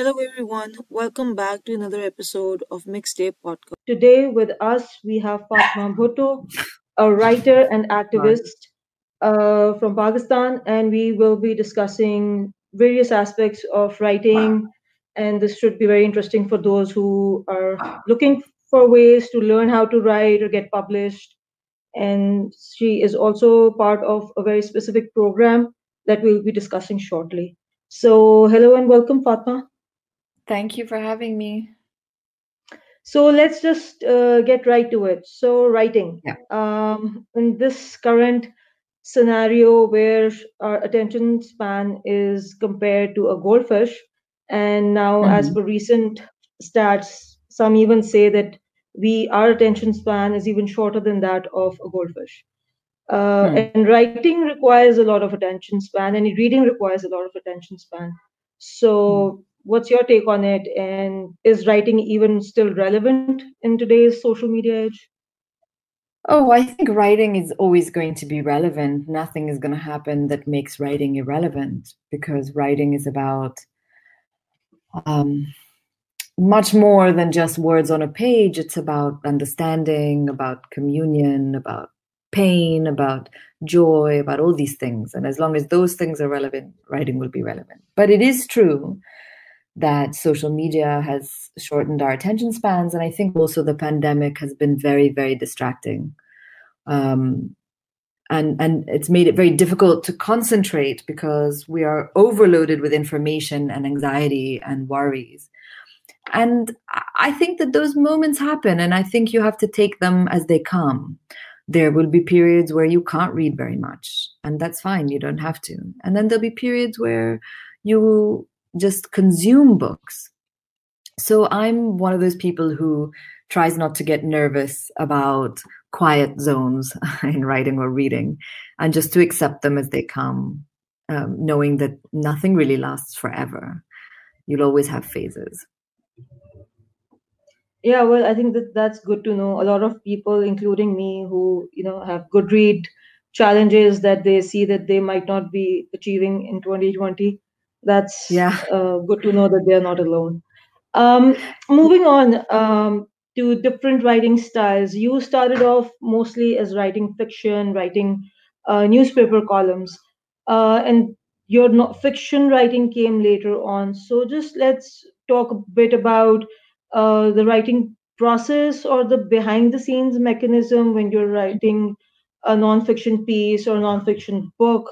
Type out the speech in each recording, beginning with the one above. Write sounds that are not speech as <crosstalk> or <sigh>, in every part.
Hello, everyone. Welcome back to another episode of Mixtape Podcast. Today, with us, we have Fatma Bhutto, a writer and activist uh, from Pakistan, and we will be discussing various aspects of writing. And this should be very interesting for those who are looking for ways to learn how to write or get published. And she is also part of a very specific program that we'll be discussing shortly. So, hello and welcome, Fatma. Thank you for having me. So let's just uh, get right to it. So writing. Yeah. Um, in this current scenario where our attention span is compared to a goldfish, and now as hmm per recent stats, some even say that we our attention span is even shorter than that of a goldfish. Uh, Hmm. and writing requires a lot of attention span, and reading requires a lot of attention span. So Hmm. What's your take on it? And is writing even still relevant in today's social media age? Oh, I think writing is always going to be relevant. Nothing is going to happen that makes writing irrelevant because writing is about um, much more than just words on a page. It's about understanding, about communion, about pain, about joy, about all these things. And as long as those things are relevant, writing will be relevant. But it is true that social media has shortened our attention spans. And I think also the pandemic has been very, very distracting. Um, and, and it's made it very difficult to concentrate because we are overloaded with information and anxiety and worries. And I- think that those moments happen, and I think you have to take them as they come. There will be periods where you can't read very much, and that's fine, you don't have to. And then there'll be periods where you just consume books. So I'm one of those people who tries not to get nervous about quiet zones <laughs> in writing or reading and just to accept them as they come, um, knowing that nothing really lasts forever. You'll always have phases. Yeah, well, I think that that's good to know. A lot of people, including me, who you know have good read challenges that they see that they might not be achieving in 2020. That's Yeah. uh, good to know that they are not alone. Um, moving on um, to different writing styles. You started off mostly as writing fiction, writing uh, newspaper columns, uh, and your no- fiction writing came later on. So just let's talk a bit about uh, the writing process or the behind the scenes mechanism when you're writing a non-fiction piece or non-fiction book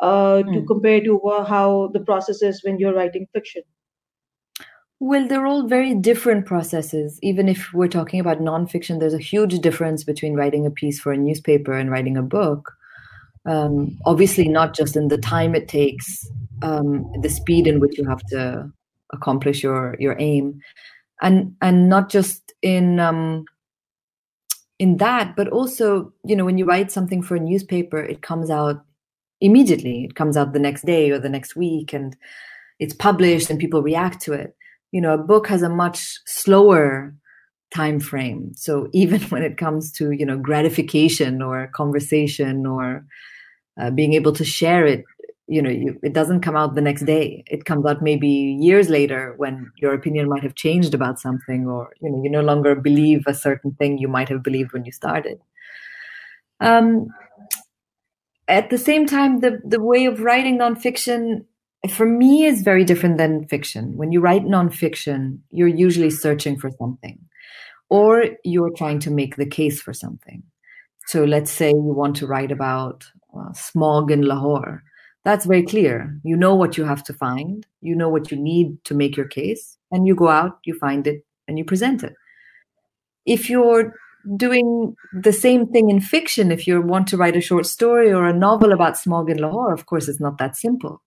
uh, to Hmm. compare to how the process is when you're writing fiction. Well, they're all very different processes. Even if we're talking about nonfiction, there's a huge difference between writing a piece for a newspaper and writing a book. Um, obviously, not just in the time it takes, um, the speed in which you have to accomplish your your aim, and and not just in um, in that, but also, you know, when you write something for a newspaper, it comes out immediately. It comes out the next day or the next week, and it's published, and people react to it. You know, a book has a much slower time frame. So <laughs> even when it comes to you know gratification or conversation or uh, being able to share it, you know, you, it doesn't come out the next day. It comes out maybe years later when your opinion might have changed about something, or you know, you no longer believe a certain thing you might have believed when you started. Um, at the same time, the the way of writing nonfiction for me is very different than fiction. When you write nonfiction, you're usually searching for something, or you're trying to make the case for something. So let's say you want to write about uh, smog in Lahore. That's very clear. You know what you have to find, you know what you need to make your case, and you go out, you find it, and you present it. If you're doing the same thing in fiction, if you want to write a short story or a novel about smog in Lahore, of course, it's not that simple.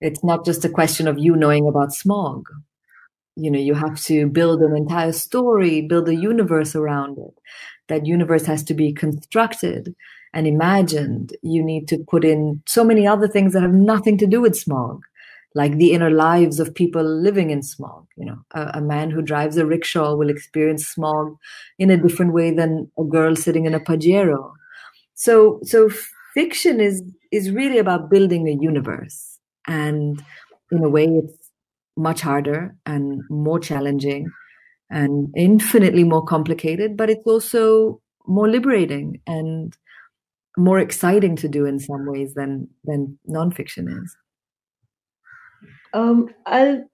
It's not just a question of you knowing about smog. You know, you have to build an entire story, build a universe around it. That universe has to be constructed and imagined. You need to put in so many other things that have nothing to do with smog, like the inner lives of people living in smog. You know, a, a man who drives a rickshaw will experience smog in a different way than a girl sitting in a pajero. So, so fiction is is really about building a universe, and in a way, it's much harder and more challenging and infinitely more complicated, but it's also more liberating and more exciting to do in some ways than than nonfiction is. Um, I'll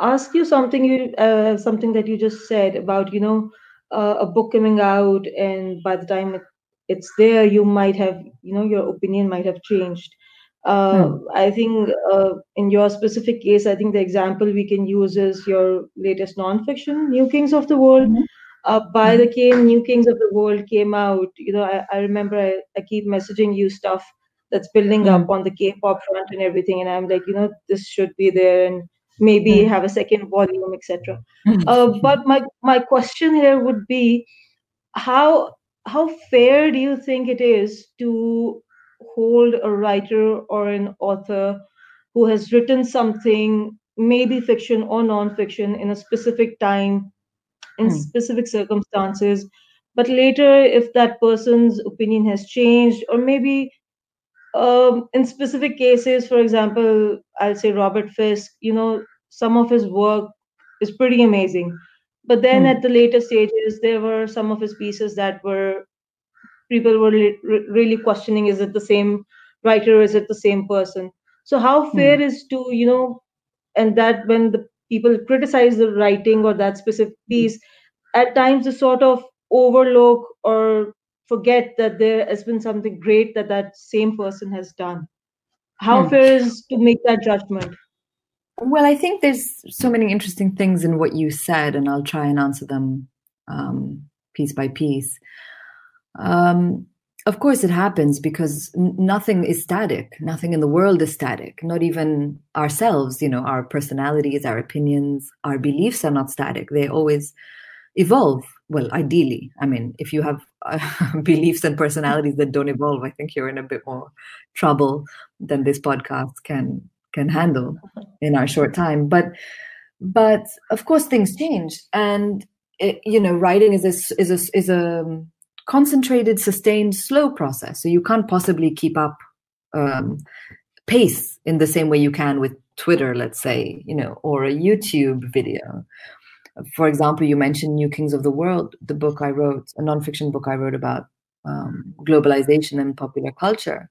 ask you something you uh, something that you just said about you know uh, a book coming out and by the time it, it's there you might have you know your opinion might have changed uh, hmm. i think uh, in your specific case i think the example we can use is your latest nonfiction new kings of the world mm-hmm. Uh, by mm-hmm. the came new kings of the world came out you know i, I remember I, I keep messaging you stuff that's building up on the k-pop front and everything and i'm like you know this should be there and maybe mm. have a second volume etc hmm. uh, but my my question here would be how how fair do you think it is to hold a writer or an author who has written something maybe fiction or non-fiction in a specific time in mm. specific circumstances but later if that person's opinion has changed or maybe um, in specific cases, for example, I'll say Robert Fisk, you know, some of his work is pretty amazing. But then mm. at the later stages, there were some of his pieces that were people were li- really questioning is it the same writer, is it the same person? So, how hmm. fair mm. is to, you know, and that when the people criticize the writing or that specific piece, at times the sort of overlook or forget that there has been something great that that same person has done. How mm. fair is to make that judgment? Well i think there's so many interesting things in what you said and i'll try and answer them um, piece by piece. Um, of course it happens because n- nothing is static. Nothing in the world is static. Not even ourselves you know our personalities our opinions our beliefs are not static. They always evolve well ideally i mean if you have uh, <laughs> beliefs and personalities that don't evolve i think you're in a bit more trouble than this podcast can can handle in our short time. But but of course things change. And it, you know writing is a is a is a concentrated sustained slow process. So you can't possibly keep up um, pace in the same way you can with twitter let's say you know or a youtube video for example, you mentioned New Kings of the World, the book I wrote, a nonfiction book I wrote about um, globalization and popular culture.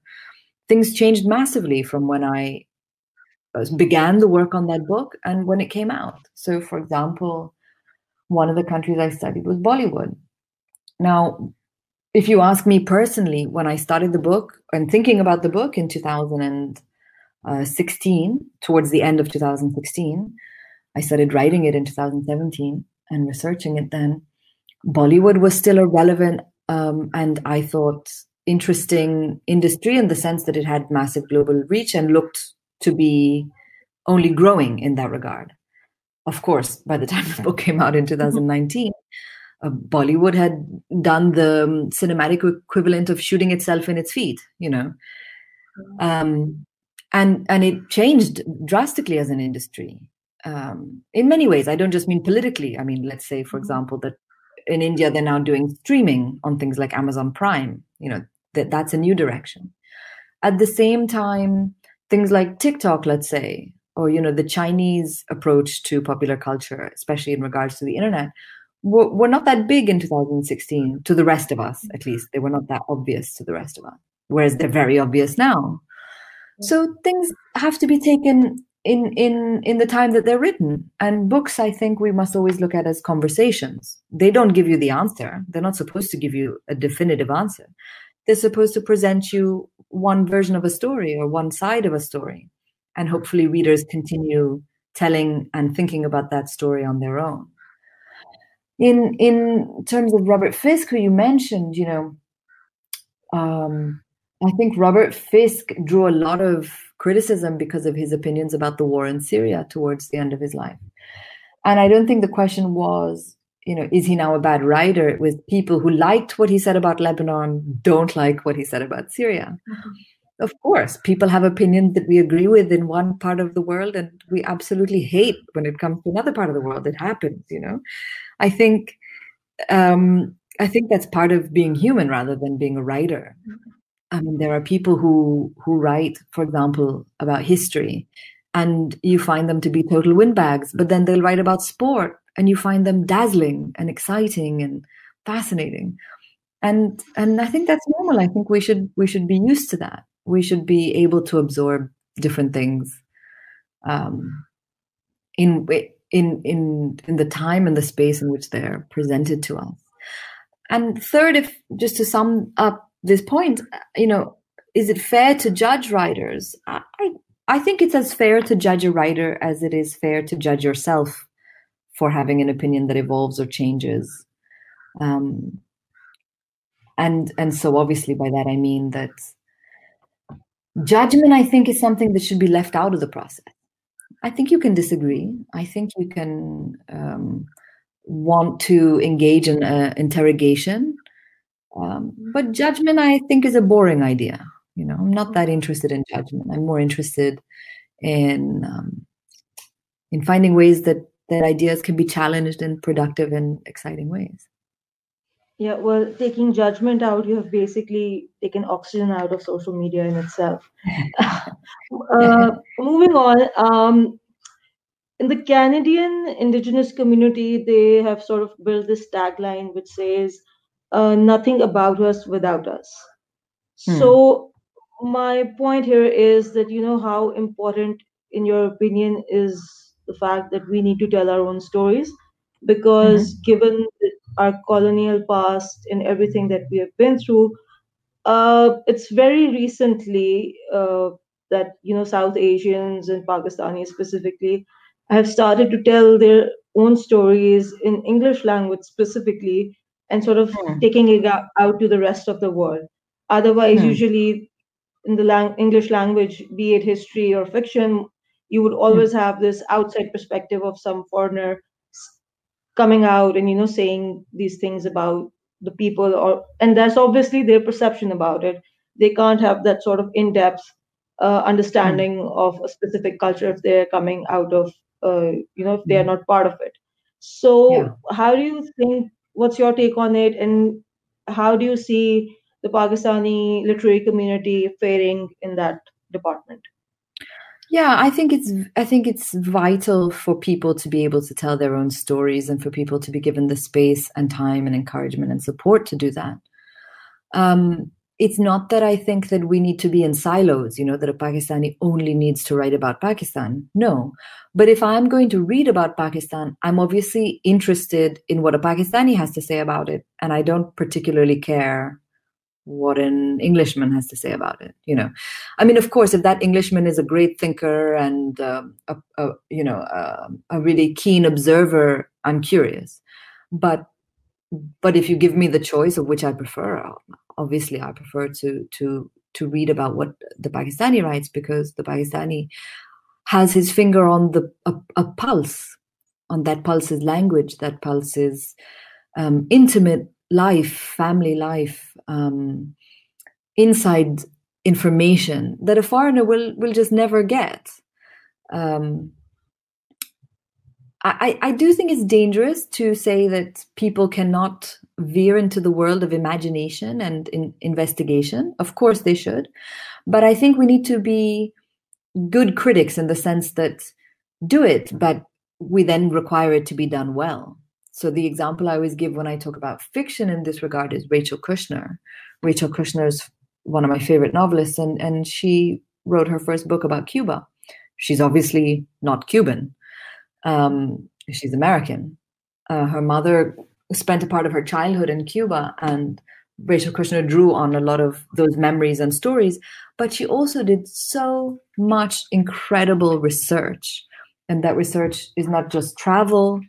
Things changed massively from when I uh, began the work on that book and when it came out. So, for example, one of the countries I studied was Bollywood. Now, if you ask me personally, when I started the book and thinking about the book in 2016, towards the end of 2016, I started writing it in 2017 and researching it then. Bollywood was still a relevant um, and I thought interesting industry in the sense that it had massive global reach and looked to be only growing in that regard. Of course, by the time the book came out in 2019, uh, Bollywood had done the um, cinematic equivalent of shooting itself in its feet, you know. Um, and and it changed drastically as an industry um, in many ways. I don't just mean politically. I mean, let's say, for mm-hmm. example, that in India they're now doing streaming on things like Amazon Prime. You know, that that's a new direction. At the same time, things like TikTok, let's say, or you know, the Chinese approach to popular culture, especially in regards to the internet, were, were not that big in 2016 to the rest of us. At least they were not that obvious to the rest of us. Whereas they're very obvious now. So things have to be taken in in in the time that they're written. And books i think we must always look at as conversations. They don't give you the answer. They're not supposed to give you a definitive answer. They're supposed to present you one version of a story or one side of a story. And hopefully readers continue telling and thinking about that story on their own. In in terms of robert fisk who you mentioned you know um, i think robert fisk drew a lot of criticism because of his opinions about the war in Syria towards the end of his life. And I don't think the question was, you know, is he now a bad writer? With people who liked what he said about Lebanon, don't like what he said about Syria. Mm-hmm. Of course, people have opinions that we agree with in one part of the world and we absolutely hate when it comes to another part of the world. It happens, you know. I think um, I think that's part of being human rather than being a writer. I mean, there are people who who write, for example, about history, and you find them to be total windbags. But then they'll write about sport and you find them dazzling and exciting and fascinating. And and I think that's normal. I think we should we should be used to that. We should be able to absorb different things um, in in in in the time and the space in which they're presented to us. And third, if just to sum up this point, you know, is it fair to judge writers? I, I think it's as fair to judge a writer as it is fair to judge yourself for having an opinion that evolves or changes. Um, and and so obviously by that I mean that judgment I think is something that should be left out of the process. I think you can disagree. I think you can um, want to engage in uh, interrogation, um, but judgment I think is a boring idea. You know, I'm not that interested in judgment. I'm more interested in um, in finding ways that that ideas can be challenged in productive and exciting ways. Yeah, well, taking judgment out, you have basically taken oxygen out of social media in itself. <laughs> uh, moving on, um, in the Canadian Indigenous community, they have sort of built this tagline which says, uh, "Nothing about us without us." Hmm. So, my point here is that you know how important, in your opinion, is the fact that we need to tell our own stories because mm-hmm. given our colonial past and everything that we have been through uh, it's very recently uh, that you know south asians and pakistanis specifically have started to tell their own stories in english language specifically and sort of mm. taking it out to the rest of the world otherwise mm. usually in the lang- english language be it history or fiction you would always mm. have this outside perspective of some foreigner coming out and you know saying these things about the people or and that's obviously their perception about it they can't have that sort of in-depth uh, understanding mm. of a specific culture if they're coming out of uh, you know if they are hmm. not part of it so yeah. how do you think what's your take on it and how do you see the pakistani literary community faring in that department yeah, I think it's I think it's vital for people to be able to tell their own stories and for people to be given the space and time and encouragement and support to do that. Um, it's not that I think that we need to be in silos, you know, that a Pakistani only needs to write about Pakistan. No. But if I'm going to read about Pakistan, I'm obviously interested in what a Pakistani has to say about it. And I don't particularly care what an Englishman has to say about it. You know, I mean, of course, if that Englishman is a great thinker and um, a, a, you know a, a really keen observer, I'm curious. But but if you give me the choice of which I prefer, obviously I prefer to to to read about what the Pakistani writes because the Pakistani has his finger on the a, a pulse, on that pulse is language, that pulse is um, intimate life, family life, um, inside information that a foreigner will will just never get. Um, I, I do think it's dangerous to say that people cannot veer into the world of imagination and in investigation. Of course, they should. But I think we need to be good critics in the sense that do it, but we then require it to be done well. So the example I always give when I talk about fiction in this regard is Rachel Kushner. Rachel Kushner is one of my favorite novelists, and, and she wrote her first book about Cuba. She's obviously not Cuban. Um, she's American. Uh, her mother spent a part of her childhood in Cuba, and Rachel Kushner drew on a lot of those memories and stories. But she also did so much incredible research. And that research is not just travel,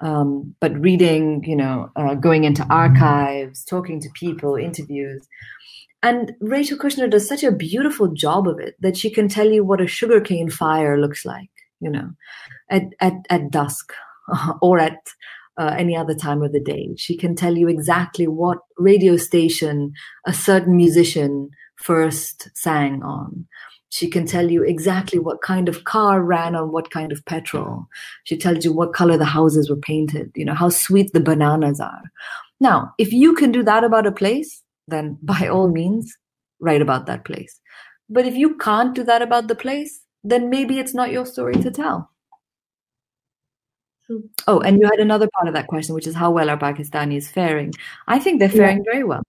um, but reading, you know, uh, going into archives, talking to people, interviews. And Rachel Kushner does such a beautiful job of it that she can tell you what a sugarcane fire looks like, you know, at, at, at dusk <laughs> or at uh, any other time of the day. She can tell you exactly what radio station a certain musician first sang on. She can tell you exactly what kind of car ran on what kind of petrol. She tells you what color the houses were painted, you know, how sweet the bananas are. Now, if you can do that about a place, then by all means, write about that place. But if you can't do that about the place, then maybe it's not your story to tell. Oh, and you had another part of that question, which is how well are Pakistanis faring? I think they're faring yeah. very well.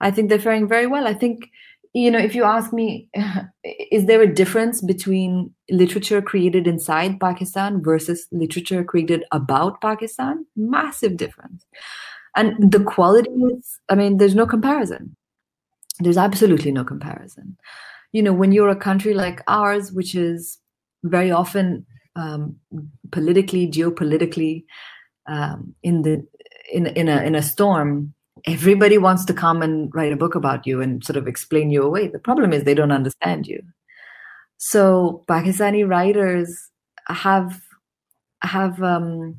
I think they're faring very well. I think, you know, if you ask me, <laughs> is there a difference between literature created inside Pakistan versus literature created about Pakistan? Massive difference. And the quality is, I mean, there's no comparison. There's absolutely no comparison. You know, when you're a country like ours, which is very often um, politically, geopolitically, um, in the in in a in a storm, everybody wants to come and write a book about you and sort of explain you away. The problem is they don't understand you. So Pakistani writers have have um,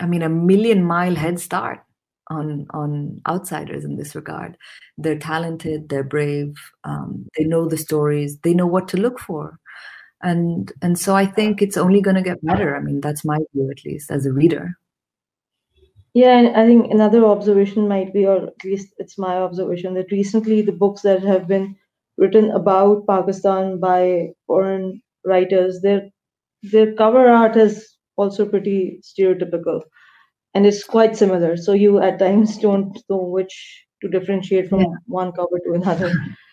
I mean a million mile head start on on outsiders in this regard. They're talented, they're brave, um, they know the stories, they know what to look for, and and so I think it's only going to get better. I mean, that's my view at least as a reader. Yeah, and I think another observation might be, or at least it's my observation, that recently the books that have been written about Pakistan by foreign writers, their their cover art is also pretty stereotypical and it's quite similar. So you at times don't know which to differentiate from yeah. one cover to another.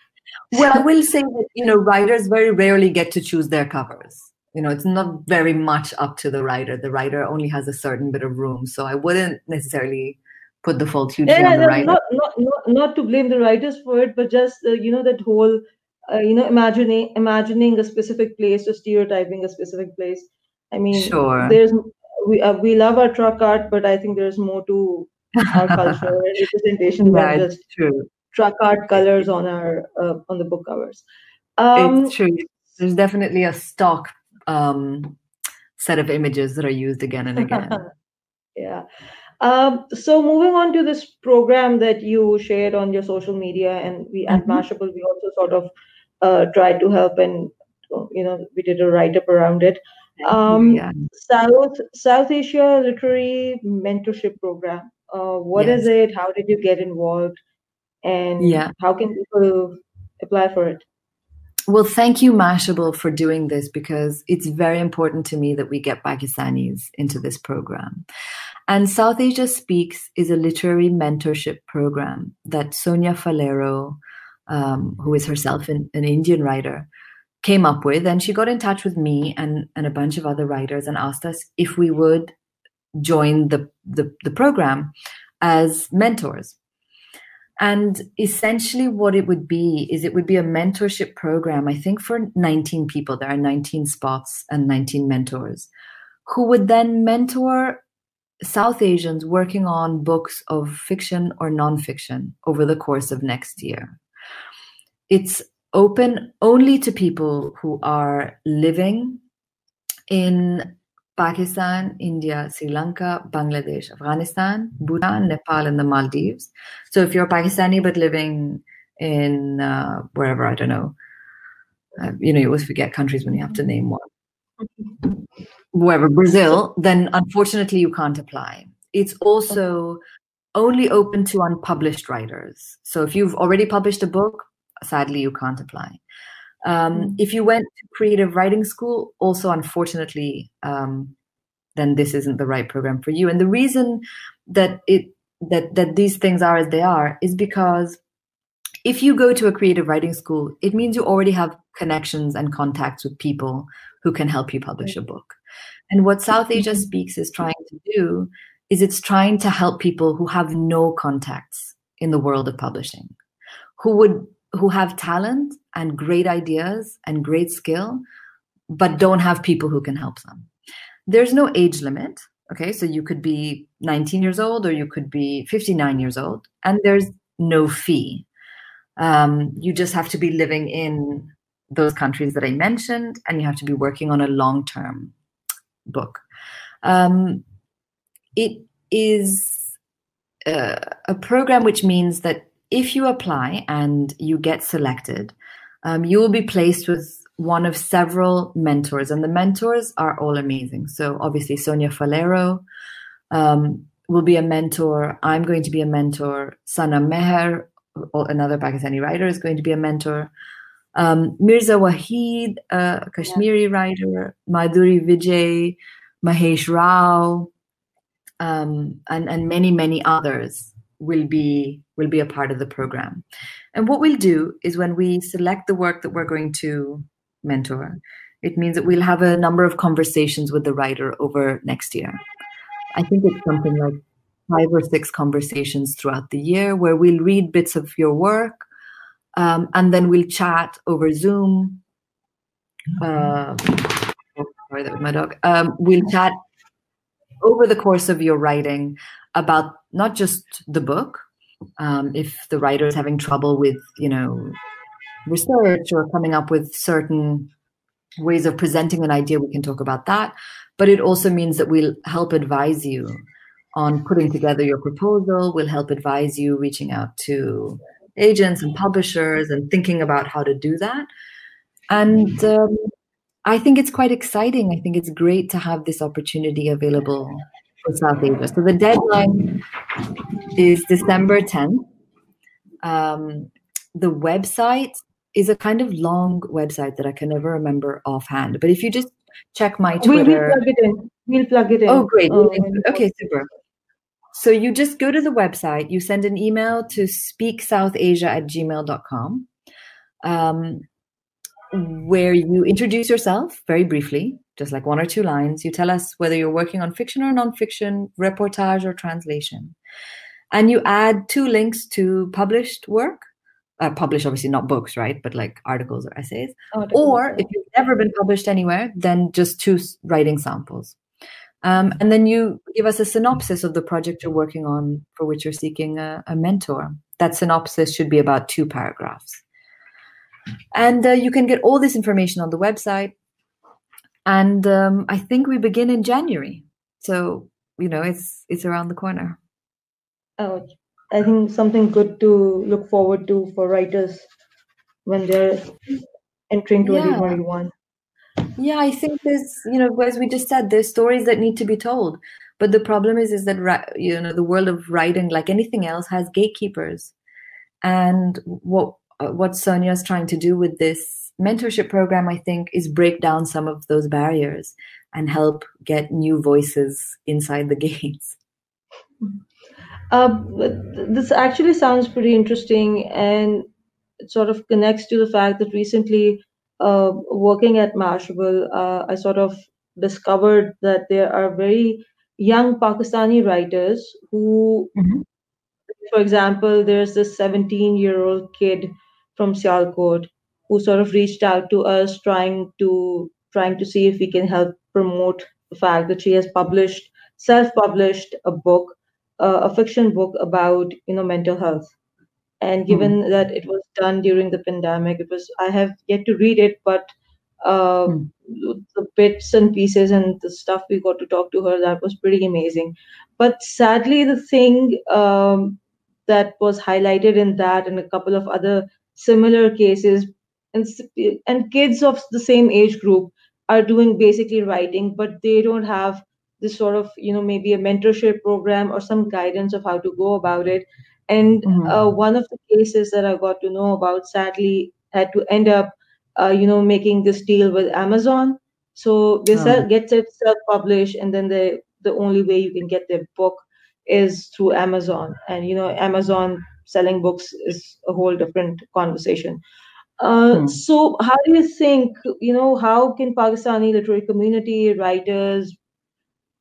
<laughs> well, I will say that you know writers very rarely get to choose their covers you know it's not very much up to the writer the writer only has a certain bit of room so i wouldn't necessarily put the fault hugely yeah, on the writer not, not, not, not to blame the writers for it but just uh, you know that whole uh, you know imagining imagining a specific place or stereotyping a specific place i mean sure there's we uh, we love our truck art but i think there's more to our <laughs> culture and representation yeah, than just true. truck art colors on our uh, on the book covers um, it's true there's definitely a stock um, set of images that are used again and again. <laughs> yeah. Um, so moving on to this program that you shared on your social media, and we mm-hmm. at Mashable, we also sort of uh, tried to help, and you know, we did a write up around it. Um, yeah. South South Asia Literary Mentorship Program. Uh, what yes. is it? How did you get involved? And yeah. how can people apply for it? Well, thank you, Mashable, for doing this because it's very important to me that we get Pakistanis into this program. And South Asia Speaks is a literary mentorship program that Sonia Faleiro, um, who is herself an, an Indian writer, came up with. And she got in touch with me and, and a bunch of other writers and asked us if we would join the, the, the program as mentors. And essentially, what it would be is it would be a mentorship program, I think, for 19 people. There are 19 spots and 19 mentors who would then mentor South Asians working on books of fiction or nonfiction over the course of next year. It's open only to people who are living in Pakistan, India, Sri Lanka, Bangladesh, Afghanistan, Bhutan, Nepal, and the Maldives. So if you're Pakistani but living in uh, wherever, I don't know, uh, you know, you always forget countries when you have to name one. Wherever, Brazil, then unfortunately you can't apply. It's also only open to unpublished writers. So if you've already published a book, sadly you can't apply. Um, mm. if you went to creative writing school, also unfortunately, um, then this isn't the right program for you. And the reason that it that that these things are as they are is because if you go to a creative writing school, it means you already have connections and contacts with people who can help you publish a book. And what South Asia mm-hmm. Speaks is trying to do is it's trying to help people who have no contacts in the world of publishing, who would who have talent and great ideas and great skill, but don't have people who can help them. There's no age limit. Okay, so you could be 19 years old or you could be 59 years old, and there's no fee. Um, you just have to be living in those countries that I mentioned, and you have to be working on a long term book. Um, it is uh, a program which means that if you apply and you get selected, um, you will be placed with one of several mentors, and the mentors are all amazing. So, obviously, Sonia Faleiro um, will be a mentor. I'm going to be a mentor. Sanam Maher, another Pakistani writer, is going to be a mentor. Um, Mirza Waheed, a Kashmiri yeah. writer, Madhuri Vijay, Mahesh Rao, um, and, and many, many others will be will be a part of the program. And what we'll do is when we select the work that we're going to mentor, it means that we'll have a number of conversations with the writer over next year. I think it's something like five or six conversations throughout the year where we'll read bits of your work um, and then we'll chat over Zoom. Uh, sorry, that was my dog. Um, we'll chat over the course of your writing about not just the book. Um, if the writer is having trouble with, you know, research or coming up with certain ways of presenting an idea, we can talk about that. But it also means that we'll help advise you on putting together your proposal. We'll help advise you reaching out to agents and publishers and thinking about how to do that. And um, I think it's quite exciting. I think it's great to have this opportunity available for South Asia. So the deadline is December 10th. Um, the website is a kind of long website that I can never remember offhand. But if you just check my Twitter. We'll, plug it in. We'll plug it in. Oh, great. Um, okay, super. So you just go to the website, you send an email to speaksouthasia at gmail.com, um, where you introduce yourself very briefly, just like one or two lines. You tell us whether you're working on fiction or nonfiction, reportage or translation. And you add two links to published work. Uh, published, obviously not books, right? But like articles or essays. Or if you've never been published anywhere, then just two writing samples. Um, and then you give us a synopsis of the project you're working on for which you're seeking a, a mentor. That synopsis should be about two paragraphs. And uh, you can get all this information on the website. And um, I think we begin in January. So, you know, it's it's around the corner. Oh, I think something good to look forward to for writers when they're entering 2021. Yeah. Yeah, I think there's, you know, as we just said, there's stories that need to be told. But the problem is, is that you know the world of writing, like anything else, has gatekeepers. And what uh, what Sonia is trying to do with this mentorship program, I think, is break down some of those barriers and help get new voices inside the <laughs> gates. Uh, this actually sounds pretty interesting, and it sort of connects to the fact that recently uh, working at Mashable, uh, I sort of discovered that there are very young Pakistani writers who, mm-hmm. for example, there's this 17 year old kid from Sialkot who sort of reached out to us trying to trying to see if we can help promote the fact that she has published self-published a book uh, a fiction book about you know mental health and given mm. that it was done during the pandemic it was i have yet to read it but uh, mm. the bits and pieces and the stuff we got to talk to her that was pretty amazing but sadly the thing um, that was highlighted in that and a couple of other similar cases and, and kids of the same age group are doing basically writing but they don't have this sort of you know maybe a mentorship program or some guidance of how to go about it and mm-hmm. uh, one of the cases that I got to know about sadly had to end up, uh, you know, making this deal with Amazon. So this oh. gets it self-published, and then the the only way you can get their book is through Amazon. And you know, Amazon selling books is a whole different conversation. Uh, hmm. So, how do you think? You know, how can Pakistani literary community writers?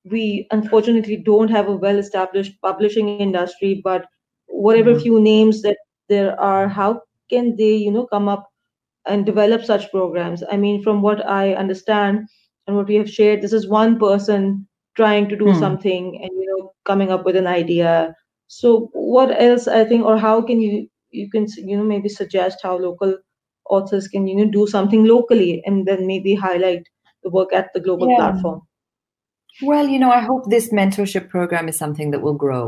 We unfortunately don't have a well-established publishing industry, but whatever mm-hmm. few names that there are how can they you know come up and develop such programs i mean from what i understand and what we have shared this is one person trying to do mm. something and you know coming up with an idea so what else i think or how can you you can you know maybe suggest how local authors can you know do something locally and then maybe highlight the work at the global yeah. platform well you know i hope this mentorship program is something that will grow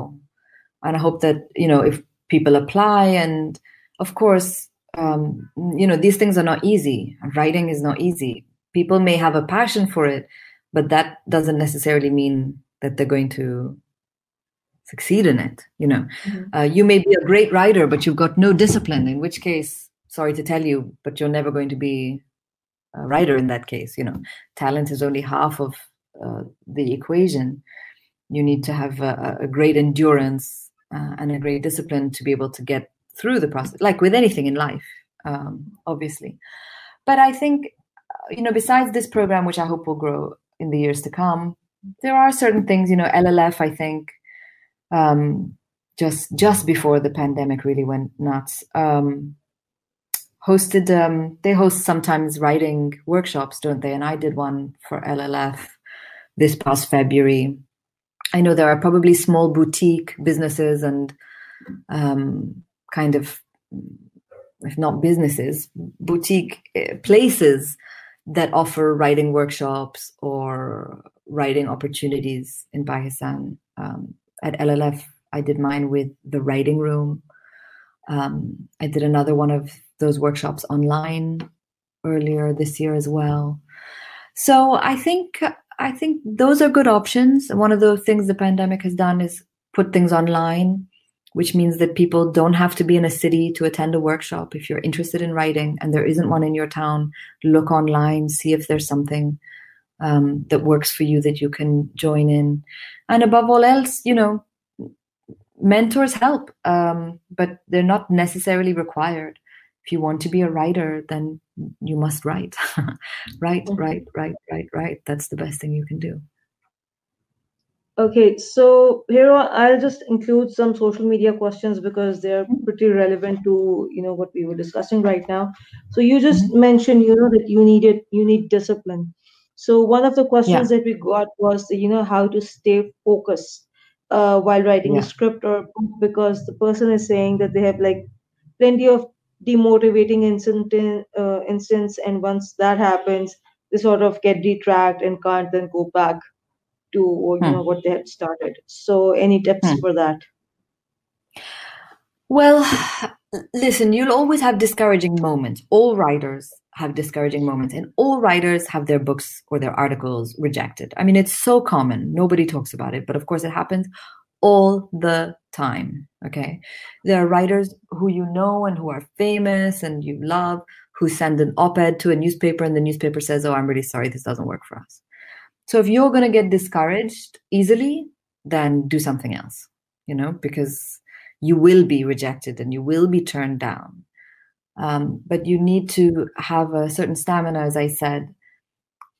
and I hope that you know if people apply and of course um, you know these things are not easy. Writing is not easy. People may have a passion for it, but that doesn't necessarily mean that they're going to succeed in it. You know, mm-hmm. uh, you may be a great writer, but you've got no discipline. In which case, sorry to tell you, but you're never going to be a writer in that case. You know, talent is only half of uh, the equation. You need to have a, a great endurance uh, and a great discipline to be able to get through the process, like with anything in life, um, obviously. But I think, uh, you know, besides this program, which I hope will grow in the years to come, there are certain things, you know, LLF, I think, um, just just before the pandemic really went nuts. Um, hosted um, they host sometimes writing workshops don't they? And i did one for llf this past february. I know there are probably small boutique businesses and um, kind of if not businesses boutique eh, places that offer writing workshops or writing opportunities in pakistan. Um, at llf i did mine with the writing room um, i did another one of those workshops online earlier this year as well. So I think I think those are good options. One of the things the pandemic has done is put things online, which means that people don't have to be in a city to attend a workshop. If you're interested in writing and there isn't one in your town, look online, see if there's something um, that works for you that you can join in. And above all else, you know, mentors help, um, but they're not necessarily required if you want to be a writer, then you must write. <laughs> write, mm-hmm. write, write, write, write. That's the best thing you can do. Okay, so here I'll just include some social media questions because they're mm-hmm. pretty relevant to you know what we were discussing right now. So you just mm-hmm. mentioned you know that you needed you need discipline. So one of the questions yeah. that we got was you know how to stay focused uh, while writing yeah. a script or book, because the person is saying that they have like plenty of demotivating incident, uh, instance and once that happens they sort of get detract and can't then go back to you hmm. know what they had started so any tips hmm. for that well <sighs> listen you'll always have discouraging moments all writers have discouraging moments and all writers have their books or their articles rejected i mean it's so common nobody talks about it but of course it happens all the time. Okay. There are writers who you know and who are famous and you love who send an op ed to a newspaper and the newspaper says, Oh, I'm really sorry, this doesn't work for us. So if you're going to get discouraged easily, then do something else, you know, because you will be rejected and you will be turned down. Um, but you need to have a certain stamina, as I said,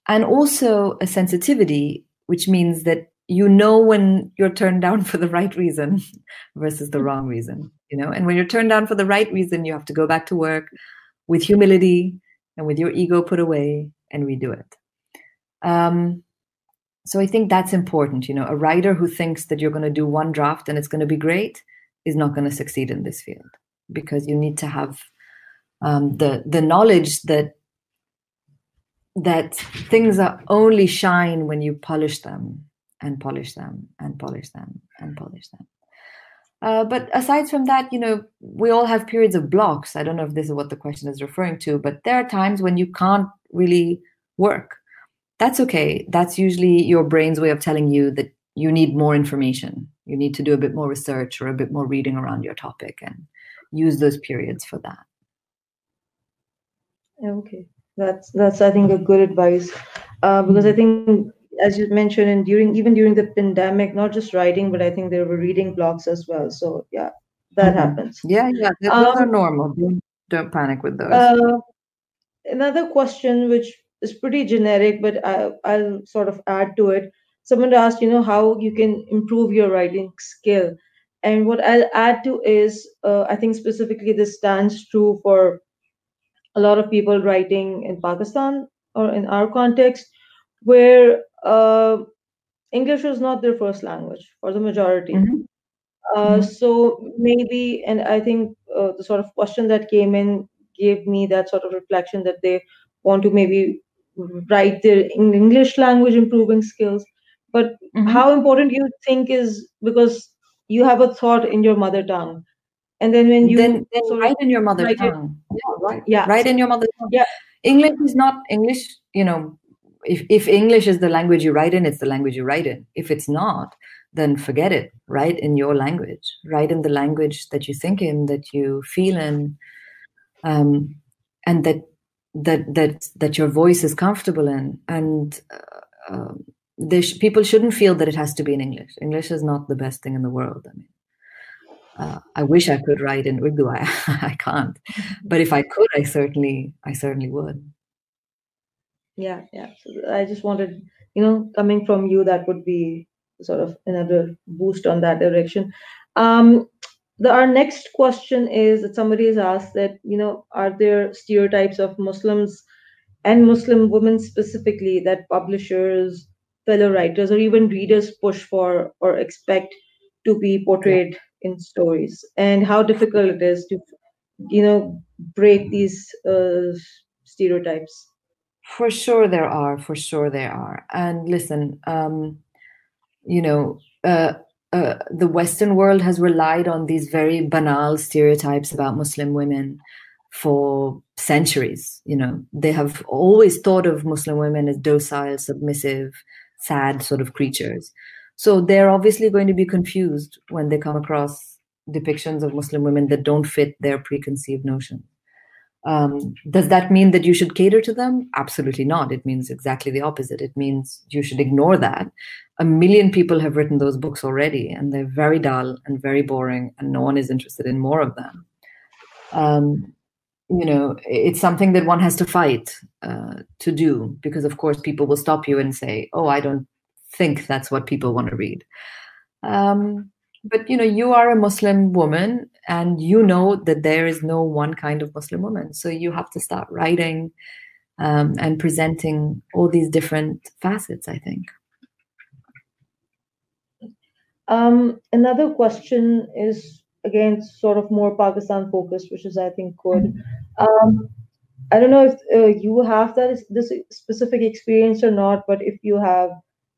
and also a sensitivity, which means that you know when you're turned down for the right reason <laughs> versus the wrong reason you know and when you're turned down for the right reason you have to go back to work with humility and with your ego put away and redo it um, so i think that's important you know a writer who thinks that you're going to do one draft and it's going to be great is not going to succeed in this field because you need to have um, the the knowledge that that things are only shine when you polish them and polish them and polish them and polish them. Uh, but aside from that, you know, we all have periods of blocks. I don't know if this is what the question is referring to, but there are times when you can't really work. That's okay. That's usually your brain's way of telling you that you need more information. You need to do a bit more research or a bit more reading around your topic and use those periods for that. Okay, that's that's I think a good advice uh, because I think as you mentioned, and during even during the pandemic, not just writing, but I think there were reading blocks as well. So yeah, that mm-hmm. happens. Yeah, yeah, those um, are normal. Don't, don't panic with those. Uh, another question, which is pretty generic, but I, I'll sort of add to it. Someone asked, you know, how you can improve your writing skill. And what I'll add to is, uh, I think specifically this stands true for a lot of people writing in Pakistan or in our context, where uh, English was not their first language for the majority. Mm-hmm. Uh, mm-hmm. So maybe, and I think uh, the sort of question that came in gave me that sort of reflection that they want to maybe write their English language improving skills. But mm-hmm. how important you think is because you have a thought in your mother tongue, and then when you then, then write in your mother tongue, it, yeah, right, yeah, write in your mother tongue. Yeah, English is not English. You know, if, if English is the language you write in, it's the language you write in. If it's not, then forget it. Write in your language. Write in the language that you think in, that you feel in. um, and that that that that your voice is comfortable in and uh, um, sh- people shouldn't feel that it has to be in english. English is not the best thing in the world i mean. Uh, i wish i could write in urdu <laughs> I, I can't. But if i could i certainly i certainly would. Yeah yeah. So i just wanted you know coming from you that would be sort of another boost on that direction. Um the, our next question is that somebody has asked that you know are there stereotypes of muslims and muslim women specifically that publishers fellow writers or even readers push for or expect to be portrayed yeah. in stories and how difficult it is to you know break these uh, stereotypes for sure there are for sure there are and listen um you know uh uh, the Western world has relied on these very banal stereotypes about Muslim women for centuries. You know, they have always thought of Muslim women as docile, submissive, sad sort of creatures. So they're obviously going to be confused when they come across depictions of Muslim women that don't fit their preconceived notions. Um, does that mean that you should cater to them? Absolutely not. It means exactly the opposite. It means you should ignore that. A million people have written those books already, and they're very dull and very boring, and no one is interested in more of them. Um, you know, it's something that one has to fight uh, to do because, of course, people will stop you and say, "Oh, I don't think that's what people want to read." Um, but you know you are a muslim woman and you know that there is no one kind of muslim woman so you have to start writing um, and presenting all these different facets i think um, another question is again sort of more pakistan focused which is i think good. Um, i don't know if uh, you have that this specific experience or not but if you have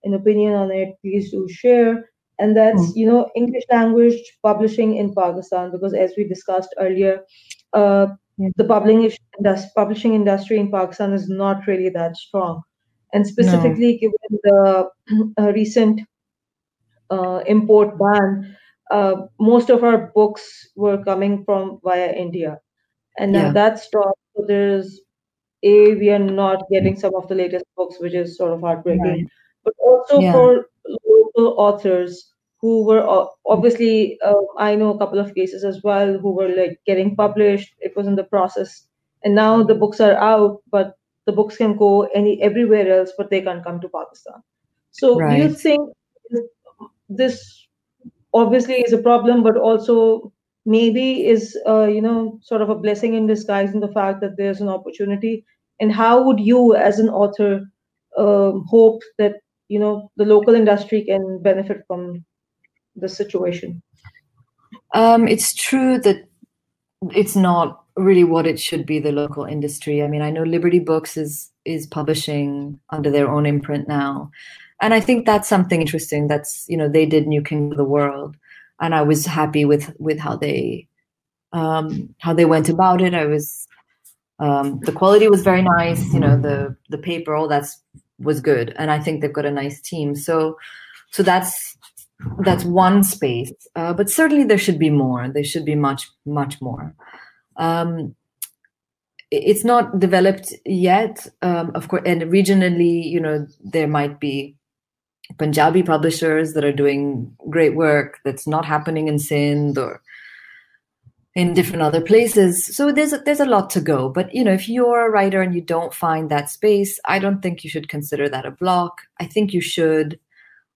an opinion on it please do share. And that's mm. you know english language publishing in pakistan because as we discussed earlier uh, the publishing industry, publishing industry in pakistan is not really that strong. And specifically no. given the uh, recent uh, import ban uh, most of our books were coming from via india and now yeah. that stopped so there's a we are not getting some of the latest books which is sort of heartbreaking right. but also yeah. for local authors who were obviously uh, i know a couple of cases as well who were like getting published it was in the process and now the books are out but the books can go any everywhere else but they can't come to pakistan so right. do you think this obviously is a problem but also maybe is uh, you know sort of a blessing in disguise in the fact that there's an opportunity and how would you as an author um, hope that you know the local industry can benefit from the situation? Um, it's true that it's not really what it should be the local industry. I mean, I know Liberty Books is is publishing under their own imprint now. And I think that's something interesting. That's, you know, they did New King of the World. And I was happy with with how they um how they went about it. I was um the quality was very nice, you know, the the paper, all that's was good. And I think they've got a nice team. So so that's that's one space, uh, but certainly there should be more. There should be much, much more. Um, it's not developed yet, um, of course, and regionally, you know, there might be Punjabi publishers that are doing great work that's not happening in Sindh or in different other places. So there's a, there's a lot to go. But you know, if you're a writer and you don't find that space, I don't think you should consider that a block. I think you should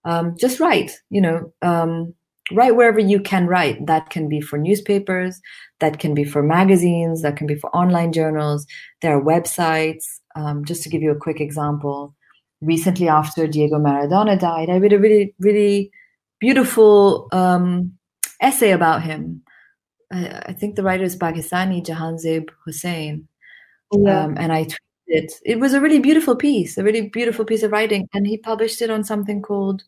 um, just write you know um, write wherever you can write that can be for newspapers that can be for magazines that can be for online journals there are websites um, just to give you a quick example recently after diego maradona died i read a really really beautiful um, essay about him I, I, think the writer is pakistani jahanzeb hussain yeah. Um, and i tweeted it it was a really beautiful piece a really beautiful piece of writing and he published it on something called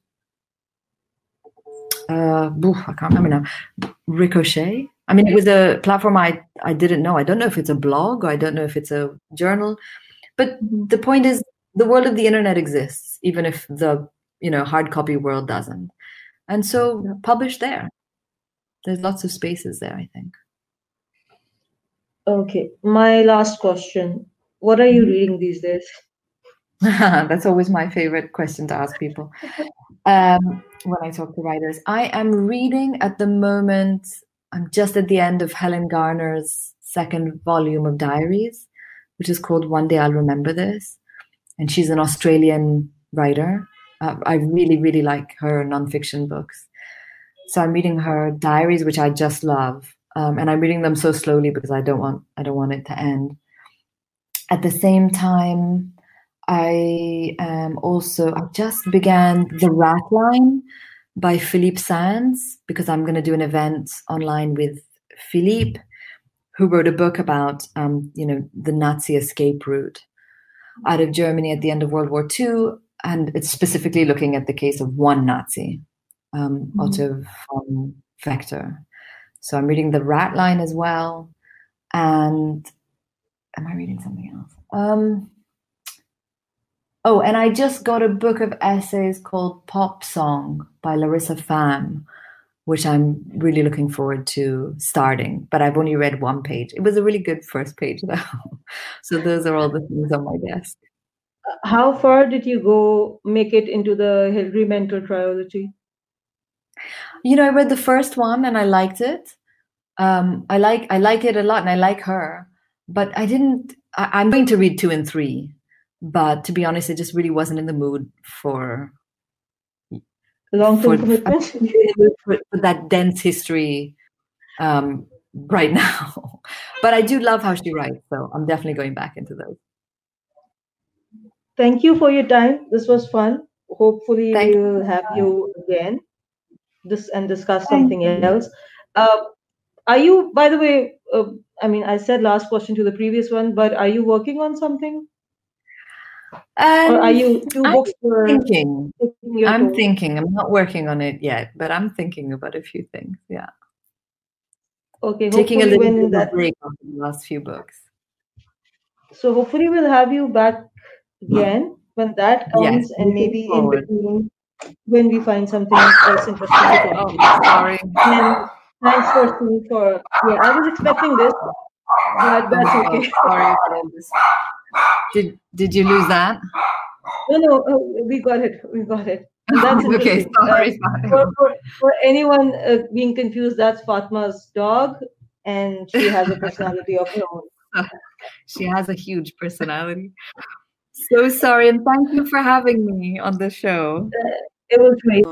uh, I can't remember now. Ricochet. I mean, it was a platform I I didn't know. I don't know if it's a blog or I don't know if it's a journal, but the point is, the world of the internet exists, even if the you know hard copy world doesn't. And so, publish there. There's lots of spaces there. I think. Okay, my last question. What are you reading these days? <laughs> <laughs> That's always my favorite question to ask people um, when I talk to writers. I am reading at the moment, I'm just at the end of Helen Garner's second volume of diaries, which is called One Day I'll Remember This. And she's an Australian writer. Uh, I really, really like her nonfiction books. So I'm reading her diaries, which I just love. Um, and I'm reading them so slowly because I don't want I don't want it to end. At the same time, I am also I just began The Rat Line by Philippe Sands because I'm going to do an event online with Philippe, who wrote a book about um, you know the Nazi escape route out of Germany at the end of World War II, and it's specifically looking at the case of one Nazi, um, mm-hmm. Otto von Wächter. So I'm reading The Rat Line as well, and am I reading something else? Um, Oh, and I just got a book of essays called Pop Song by Larissa Pham, which I'm really looking forward to starting. But I've only read one page. It was a really good first page, <laughs> though. so those are all the things on my desk. How far did you go make it into the Hilary Mantel trilogy? You know, I read the first one and I liked it. Um, I like I like it a lot, and I like her. But I didn't. I, I'm going to read two and three but to be honest, I just really wasn't in the mood for long-term commitment <laughs> for, for, that dense history um, right <laughs> now. but I do love how she writes, so I'm definitely going back into those. Thank you for your time. This was fun. Hopefully, Thank we'll you. have you again. This and discuss something else. Uh, are you, by the way? Uh, I mean, I said last question to the previous one, but are you working on something? Um, or are you two I'm books for thinking? I'm thinking. I'm not working on it yet, but I'm thinking about a few things. Yeah. Okay. Taking a little bit that... of break on the last few books. So hopefully we'll have you back again when that comes, yes, and maybe forward. in between when we find something else interesting oh, Sorry. And thanks for for yeah. I was expecting this, but that's oh, okay. Sorry for this. Did Did you lose that? No, no, oh, we got it. We got it. <laughs> That's okay, sorry. Uh, for, for, for, anyone uh, being confused, that's Fatma's dog, and she has a personality of her own. <laughs> she has a huge personality. So sorry, and thank you for having me on the show. Uh, it was great.